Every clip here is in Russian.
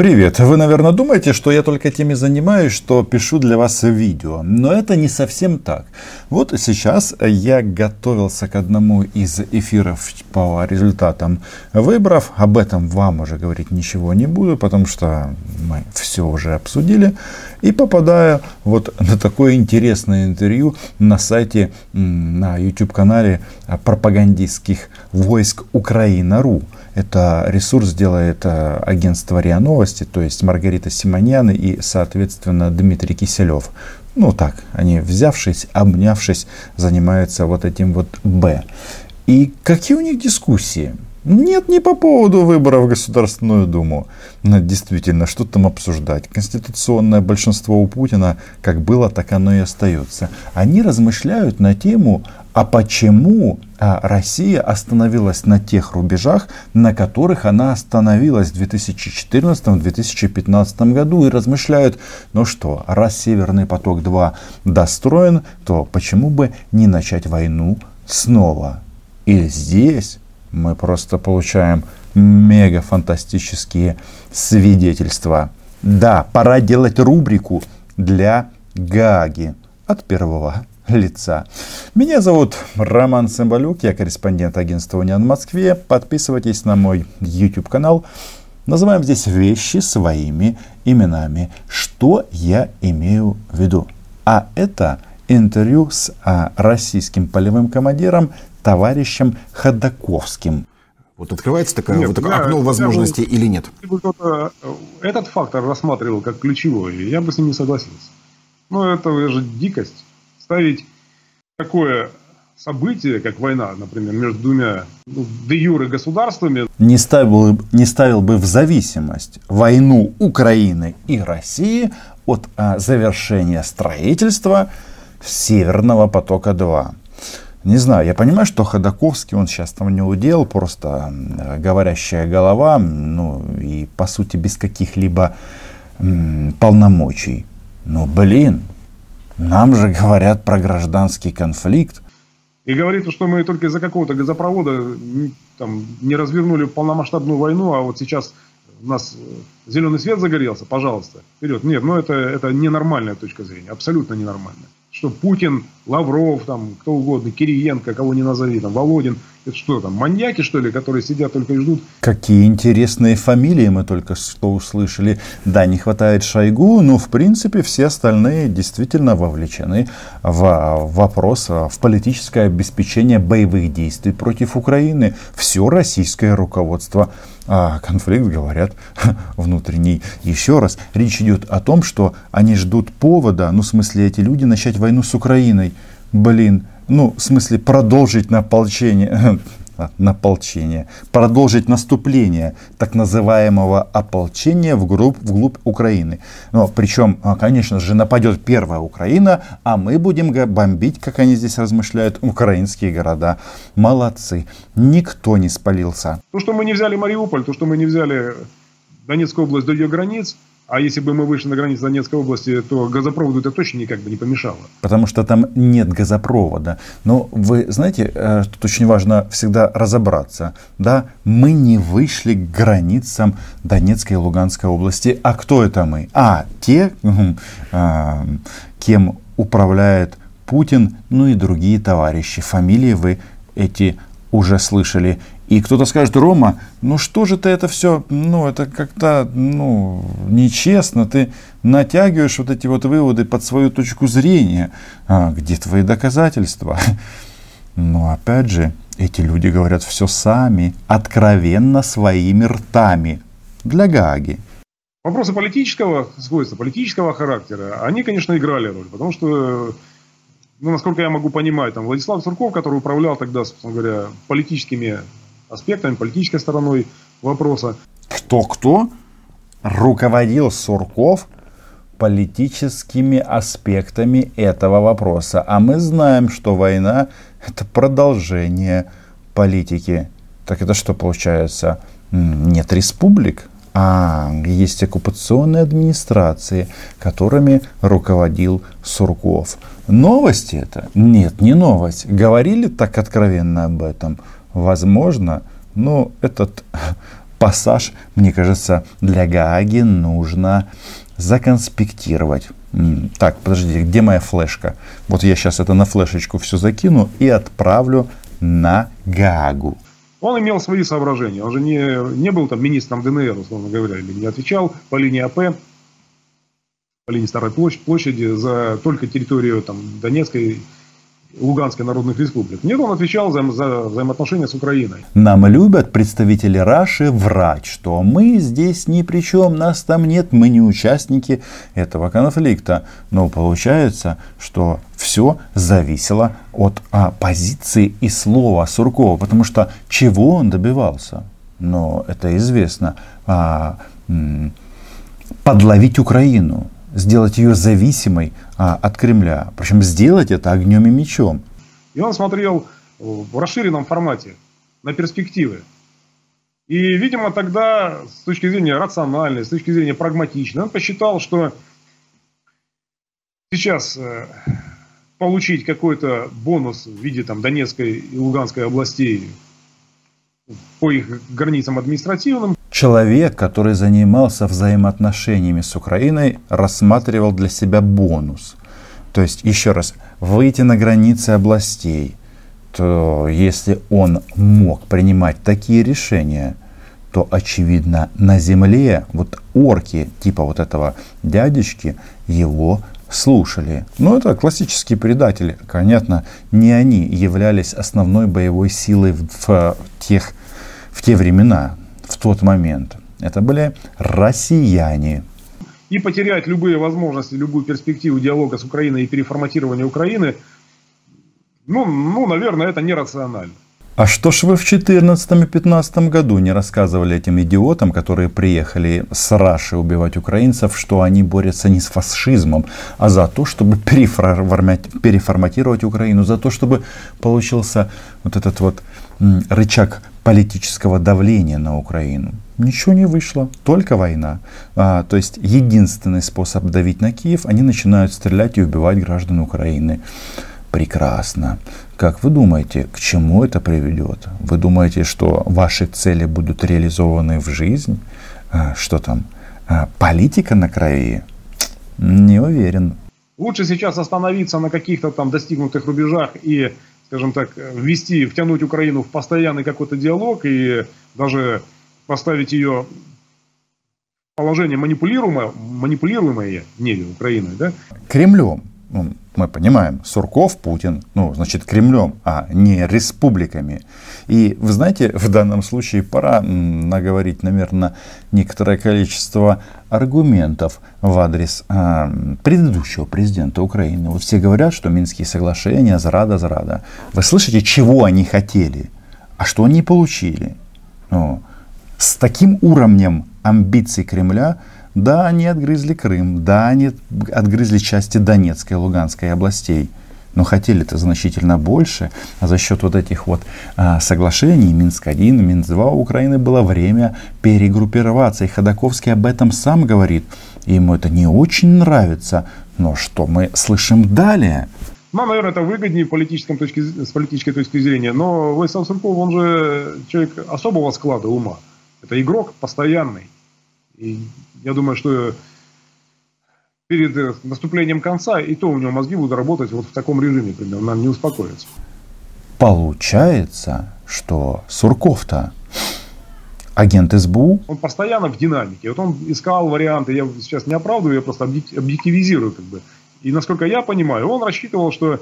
Привет! Вы, наверное, думаете, что я только теми занимаюсь, что пишу для вас видео. Но это не совсем так. Вот сейчас я готовился к одному из эфиров по результатам выборов. Об этом вам уже говорить ничего не буду, потому что мы все уже обсудили. И попадаю вот на такое интересное интервью на сайте, на YouTube-канале пропагандистских войск Украина.ру. Это ресурс делает э, агентство РИА Новости, то есть Маргарита Симоньян и, соответственно, Дмитрий Киселев. Ну так, они взявшись, обнявшись, занимаются вот этим вот Б. И какие у них дискуссии? Нет, не по поводу выборов в Государственную Думу. Но действительно, что там обсуждать? Конституционное большинство у Путина как было, так оно и остается. Они размышляют на тему, а почему Россия остановилась на тех рубежах, на которых она остановилась в 2014-2015 году и размышляют, ну что, раз Северный поток-2 достроен, то почему бы не начать войну снова? И здесь мы просто получаем мега фантастические свидетельства. Да, пора делать рубрику для Гаги от первого лица. Меня зовут Роман Цымбалюк, я корреспондент агентства «Униан» в Москве. Подписывайтесь на мой YouTube канал. Называем здесь вещи своими именами. Что я имею в виду? А это интервью с а, российским полевым командиром товарищем Ходаковским. Вот открывается такое нет, вот такое я, окно возможностей или нет? кто-то э, этот фактор рассматривал как ключевой, я бы с ним не согласился. Но это же дикость. Ставить такое событие, как война, например, между двумя ну, де юры государствами. Не ставил, не ставил бы в зависимость войну Украины и России от а, завершения строительства Северного потока-2. Не знаю, я понимаю, что Ходаковский, он сейчас там не удел, просто говорящая голова, ну и по сути без каких-либо полномочий. Но блин, нам же говорят про гражданский конфликт. И говорит, что мы только из-за какого-то газопровода там, не развернули полномасштабную войну, а вот сейчас у нас э, зеленый свет загорелся, пожалуйста, вперед. Нет, ну это, это ненормальная точка зрения, абсолютно ненормальная что Путин, Лавров, там, кто угодно, Кириенко, кого не назови, там, Володин, это что там, маньяки, что ли, которые сидят только и ждут? Какие интересные фамилии мы только что услышали. Да, не хватает Шойгу, но в принципе все остальные действительно вовлечены в вопрос, в политическое обеспечение боевых действий против Украины. Все российское руководство а конфликт, говорят, внутренний. Еще раз, речь идет о том, что они ждут повода, ну, в смысле, эти люди начать войну с Украиной. Блин, ну, в смысле, продолжить наполчение, наполчение, продолжить наступление так называемого ополчения вглубь, вглубь Украины. Но причем, а, конечно же, нападет первая Украина, а мы будем бомбить, как они здесь размышляют, украинские города. Молодцы. Никто не спалился. То, что мы не взяли Мариуполь, то, что мы не взяли Донецкую область до ее границ, а если бы мы вышли на границу Донецкой области, то газопроводу это точно никак бы не помешало. Потому что там нет газопровода. Но вы знаете, э, тут очень важно всегда разобраться. Да, мы не вышли к границам Донецкой и Луганской области. А кто это мы? А, те, а, кем управляет Путин, ну и другие товарищи. Фамилии вы эти уже слышали. И кто-то скажет, Рома, ну что же ты это все, ну это как-то, ну, нечестно, ты натягиваешь вот эти вот выводы под свою точку зрения. А где твои доказательства? Но опять же, эти люди говорят все сами, откровенно своими ртами. Для Гаги. Вопросы политического свойства, политического характера, они, конечно, играли роль, потому что ну, насколько я могу понимать, там, Владислав Сурков, который управлял тогда, собственно говоря, политическими аспектами, политической стороной вопроса. Кто-кто? Руководил Сурков политическими аспектами этого вопроса. А мы знаем, что война – это продолжение политики. Так это что получается? Нет республик, а есть оккупационные администрации, которыми руководил Сурков. Новости это? Нет, не новость. Говорили так откровенно об этом? Возможно, но этот пассаж, мне кажется, для Гааги нужно законспектировать. Так, подождите, где моя флешка? Вот я сейчас это на флешечку все закину и отправлю на Гаагу. Он имел свои соображения. Он же не, не был там министром ДНР, условно говоря, или не отвечал по линии АП, по линии Старой площади за только территорию там, Донецкой Луганской народных республик. Нет, он отвечал за, за взаимоотношения с Украиной. Нам любят представители Раши врать, что мы здесь ни при чем, нас там нет, мы не участники этого конфликта. Но получается, что все зависело от позиции и слова Суркова, потому что чего он добивался? Но это известно. А, подловить Украину сделать ее зависимой а, от Кремля. Причем сделать это огнем и мечом. И он смотрел в расширенном формате на перспективы. И, видимо, тогда с точки зрения рациональной, с точки зрения прагматичной, он посчитал, что сейчас э, получить какой-то бонус в виде там, Донецкой и Луганской областей по их границам административным. Человек, который занимался взаимоотношениями с Украиной, рассматривал для себя бонус. То есть, еще раз, выйти на границы областей, то если он мог принимать такие решения, то, очевидно, на земле вот орки типа вот этого дядечки его слушали. Ну, это классические предатели. Понятно, не они являлись основной боевой силой в, в тех в те времена, в тот момент. Это были россияне. И потерять любые возможности, любую перспективу диалога с Украиной и переформатирования Украины, ну, ну наверное, это нерационально. А что ж вы в 2014-2015 году не рассказывали этим идиотам, которые приехали с Раши убивать украинцев, что они борются не с фашизмом, а за то, чтобы переформатировать Украину, за то, чтобы получился вот этот вот рычаг политического давления на Украину. Ничего не вышло, только война. А, то есть единственный способ давить на Киев, они начинают стрелять и убивать граждан Украины. Прекрасно. Как вы думаете, к чему это приведет? Вы думаете, что ваши цели будут реализованы в жизнь? А, что там? А, политика на крови? Не уверен. Лучше сейчас остановиться на каких-то там достигнутых рубежах и скажем так, ввести, втянуть Украину в постоянный какой-то диалог и даже поставить ее положение манипулируемое, манипулируемое не Украиной, да? Кремлем. Мы понимаем, Сурков, Путин, ну, значит, Кремлем, а не республиками. И вы знаете, в данном случае пора наговорить, наверное, некоторое количество аргументов в адрес а, предыдущего президента Украины. Вот все говорят, что Минские соглашения, зрада, зрада. Вы слышите, чего они хотели, а что они получили? Ну, с таким уровнем амбиций Кремля да, они отгрызли Крым, да, они отгрызли части Донецкой и Луганской областей, но хотели-то значительно больше, а за счет вот этих вот а, соглашений Минск-1, Минск-2 у Украины было время перегруппироваться, и Ходаковский об этом сам говорит, ему это не очень нравится, но что мы слышим далее? Ну, наверное, это выгоднее политической точки, с политической точки зрения, но Владислав Сурков, он же человек особого склада ума. Это игрок постоянный. И я думаю, что перед э, наступлением конца и то у него мозги будут работать вот в таком режиме, примерно, нам не успокоиться. Получается, что Сурков-то агент СБУ? Он постоянно в динамике. Вот он искал варианты, я сейчас не оправдываю, я просто объективизирую как бы. И насколько я понимаю, он рассчитывал, что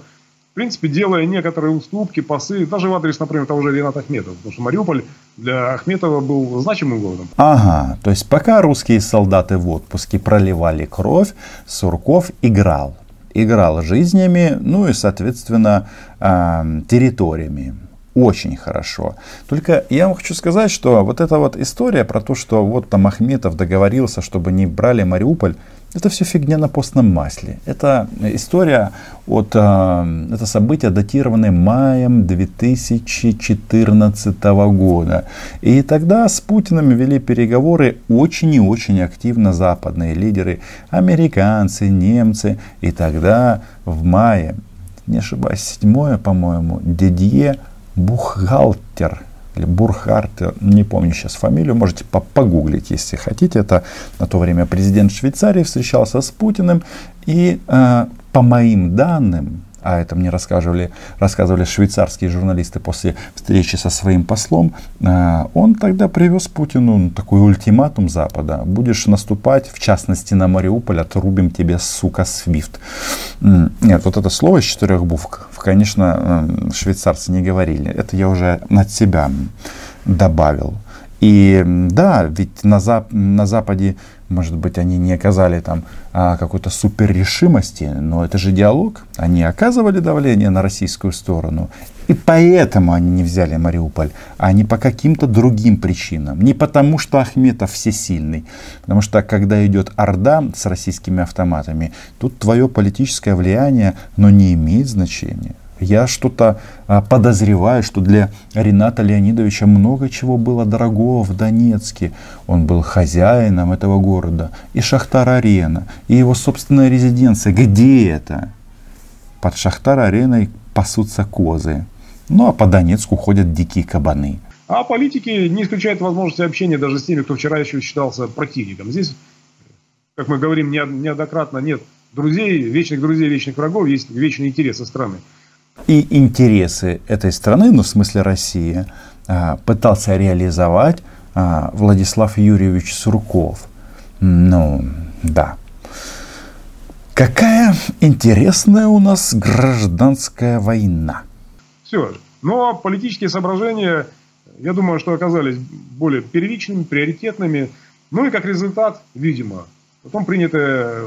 принципе, делая некоторые уступки, пасы, даже в адрес, например, того же Рената Ахметова, потому что Мариуполь для Ахметова был значимым городом. Ага, то есть пока русские солдаты в отпуске проливали кровь, Сурков играл. Играл жизнями, ну и, соответственно, э, территориями очень хорошо. Только я вам хочу сказать, что вот эта вот история про то, что вот там Ахметов договорился, чтобы не брали Мариуполь, это все фигня на постном масле. Это история от, э, это события, датированные маем 2014 года. И тогда с Путиным вели переговоры очень и очень активно западные лидеры, американцы, немцы. И тогда в мае, не ошибаюсь, седьмое, по-моему, Дидье Бухгалтер, или Бурхарт, не помню сейчас фамилию, можете погуглить, если хотите. Это на то время президент Швейцарии встречался с Путиным. И э, по моим данным, а это мне рассказывали, рассказывали швейцарские журналисты после встречи со своим послом, а, он тогда привез Путину такой ультиматум Запада. Будешь наступать, в частности, на Мариуполь, отрубим тебе, сука, свифт. Нет, вот это слово из четырех букв, конечно, швейцарцы не говорили. Это я уже от себя добавил. И да, ведь на, Зап на Западе, может быть, они не оказали там а, какой-то суперрешимости, но это же диалог. Они оказывали давление на российскую сторону. И поэтому они не взяли Мариуполь, а не по каким-то другим причинам. Не потому, что Ахметов всесильный. Потому что когда идет Орда с российскими автоматами, тут твое политическое влияние, но не имеет значения. Я что-то а, подозреваю, что для Рената Леонидовича много чего было дорогого в Донецке. Он был хозяином этого города. И Шахтар-Арена, и его собственная резиденция. Где это? Под Шахтар-Ареной пасутся козы. Ну а по Донецку ходят дикие кабаны. А политики не исключают возможности общения даже с теми, кто вчера еще считался противником. Здесь, как мы говорим неоднократно, нет друзей, вечных друзей, вечных врагов, есть вечные интересы страны и интересы этой страны, ну в смысле России, а, пытался реализовать а, Владислав Юрьевич Сурков. Ну, да. Какая интересная у нас гражданская война. Все. Но политические соображения, я думаю, что оказались более первичными, приоритетными. Ну и как результат, видимо, потом принятое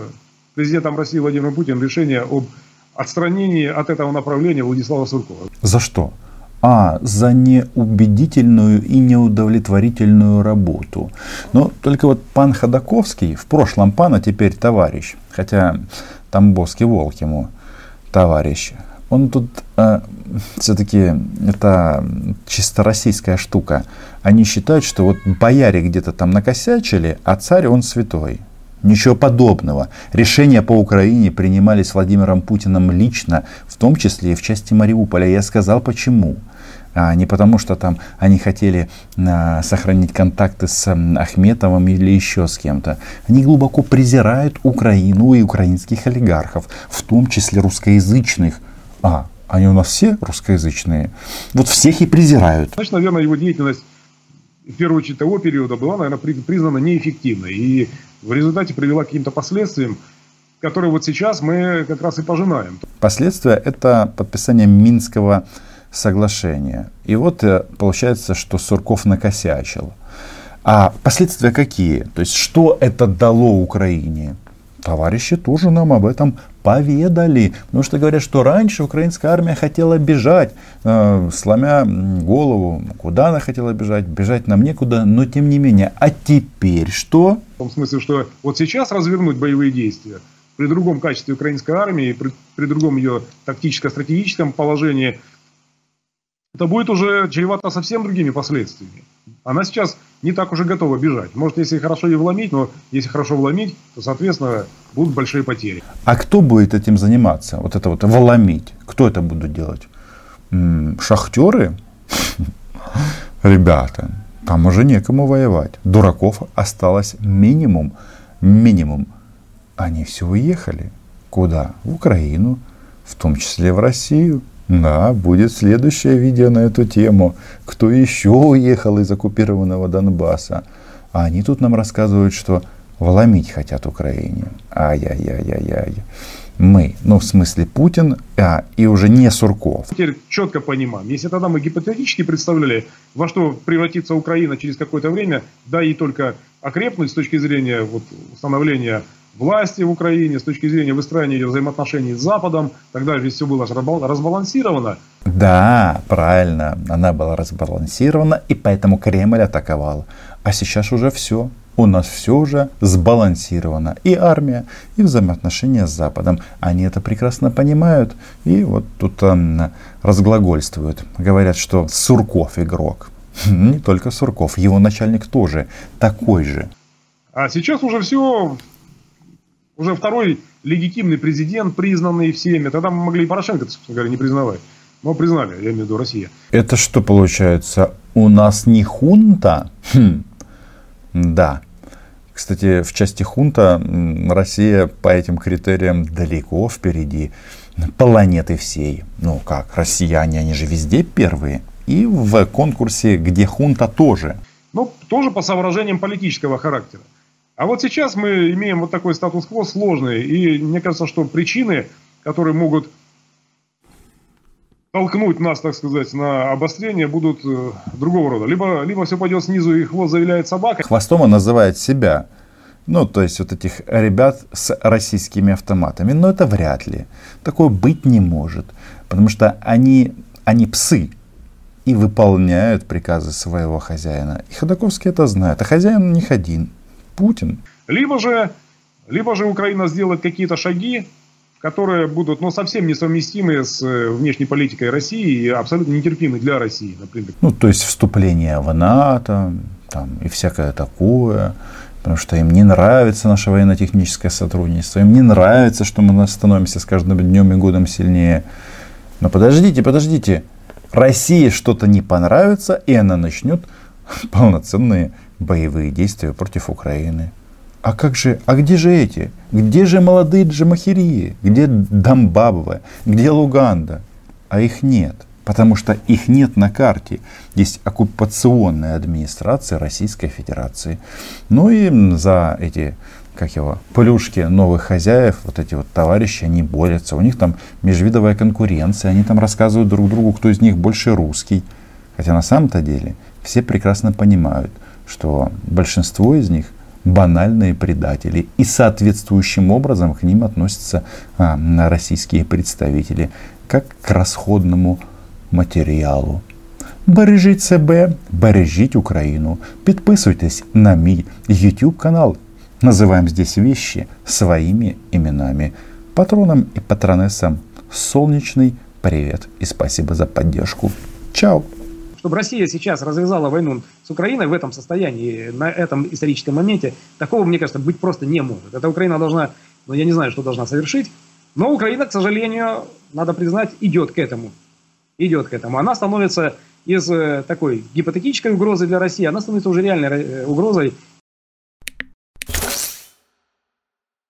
президентом России Владимиром Путиным решение об отстранении от этого направления Владислава Суркова. За что? А, за неубедительную и неудовлетворительную работу. Но только вот пан Ходаковский, в прошлом пан, а теперь товарищ, хотя Тамбовский волк ему товарищ, он тут э, все-таки это чисто российская штука. Они считают, что вот бояре где-то там накосячили, а царь он святой. Ничего подобного. Решения по Украине принимались Владимиром Путиным лично, в том числе и в части Мариуполя. Я сказал почему. А не потому, что там они хотели а, сохранить контакты с Ахметовым или еще с кем-то. Они глубоко презирают Украину и украинских олигархов, в том числе русскоязычных. А, они у нас все русскоязычные. Вот всех и презирают. Значит, наверное, его деятельность в первую очередь того периода была, наверное, признана неэффективной. И в результате привела к каким-то последствиям, которые вот сейчас мы как раз и пожинаем. Последствия – это подписание Минского соглашения. И вот э, получается, что Сурков накосячил. А последствия какие? То есть, что это дало Украине? Товарищи тоже нам об этом поведали. Потому что говорят, что раньше украинская армия хотела бежать, э, сломя голову. Куда она хотела бежать? Бежать нам некуда, но тем не менее. А теперь что? В том смысле, что вот сейчас развернуть боевые действия при другом качестве украинской армии, при, при другом ее тактическо-стратегическом положении, это будет уже чревато совсем другими последствиями. Она сейчас не так уже готова бежать. Может, если хорошо ее вломить, но если хорошо вломить, то, соответственно, будут большие потери. А кто будет этим заниматься? Вот это вот вломить. Кто это будет делать? Шахтеры? Ребята, там уже некому воевать. Дураков осталось минимум. Минимум. Они все уехали. Куда? В Украину, в том числе в Россию. Да, будет следующее видео на эту тему. Кто еще уехал из оккупированного Донбасса? А они тут нам рассказывают, что вломить хотят Украине. Ай-яй-яй-яй-яй. Мы, ну в смысле Путин, а, и уже не Сурков. Теперь четко понимаем, если тогда мы гипотетически представляли, во что превратится Украина через какое-то время, да и только окрепнуть с точки зрения вот, установления власти в Украине, с точки зрения выстраивания взаимоотношений с Западом, тогда ведь все было разбалансировано. Да, правильно, она была разбалансирована, и поэтому Кремль атаковал. А сейчас уже все. У нас все уже сбалансировано. И армия, и взаимоотношения с Западом. Они это прекрасно понимают. И вот тут um, разглагольствуют. Говорят, что Сурков игрок. Не только Сурков, его начальник тоже такой же. А сейчас уже все уже второй легитимный президент, признанный всеми. Тогда мы могли и Порошенко, собственно говоря, не признавать. Но признали, я имею в виду Россия. Это что получается? У нас не хунта? Хм. Да. Кстати, в части хунта Россия по этим критериям далеко впереди планеты всей. Ну как, россияне, они же везде первые. И в конкурсе, где хунта тоже. Ну, тоже по соображениям политического характера. А вот сейчас мы имеем вот такой статус-кво сложный. И мне кажется, что причины, которые могут толкнуть нас, так сказать, на обострение, будут э, другого рода. Либо, либо все пойдет снизу и хвост завиляет собака. Хвостом он называет себя. Ну, то есть вот этих ребят с российскими автоматами. Но это вряд ли. Такое быть не может. Потому что они, они псы и выполняют приказы своего хозяина. И Ходаковский это знает. А хозяин у них один. Путин. Либо же, либо же Украина сделает какие-то шаги, которые будут ну, совсем несовместимы с э, внешней политикой России и абсолютно нетерпимы для России, например. Ну, то есть вступление в НАТО там, и всякое такое. Потому что им не нравится наше военно-техническое сотрудничество, им не нравится, что мы становимся с каждым днем и годом сильнее. Но подождите, подождите. России что-то не понравится, и она начнет полноценные боевые действия против Украины. А как же, а где же эти? Где же молодые джамахирии? Где Дамбабова? Где Луганда? А их нет. Потому что их нет на карте. Есть оккупационная администрация Российской Федерации. Ну и за эти, как его, плюшки новых хозяев, вот эти вот товарищи, они борются. У них там межвидовая конкуренция. Они там рассказывают друг другу, кто из них больше русский. Хотя на самом-то деле все прекрасно понимают, что большинство из них банальные предатели. И соответствующим образом к ним относятся а, российские представители, как к расходному матеріалу. Бережіть себе, бережіть Украину. Подписывайтесь на мой YouTube канал. Называем здесь вещи своими именами. Патронам и патронессам солнечный привет и спасибо за поддержку. Чао! Чтобы Россия сейчас развязала войну с Украиной в этом состоянии, на этом историческом моменте, такого, мне кажется, быть просто не может. Эта Украина должна, ну я не знаю, что должна совершить, но Украина, к сожалению, надо признать, идет к этому идет к этому. Она становится из э, такой гипотетической угрозы для России, она становится уже реальной э, угрозой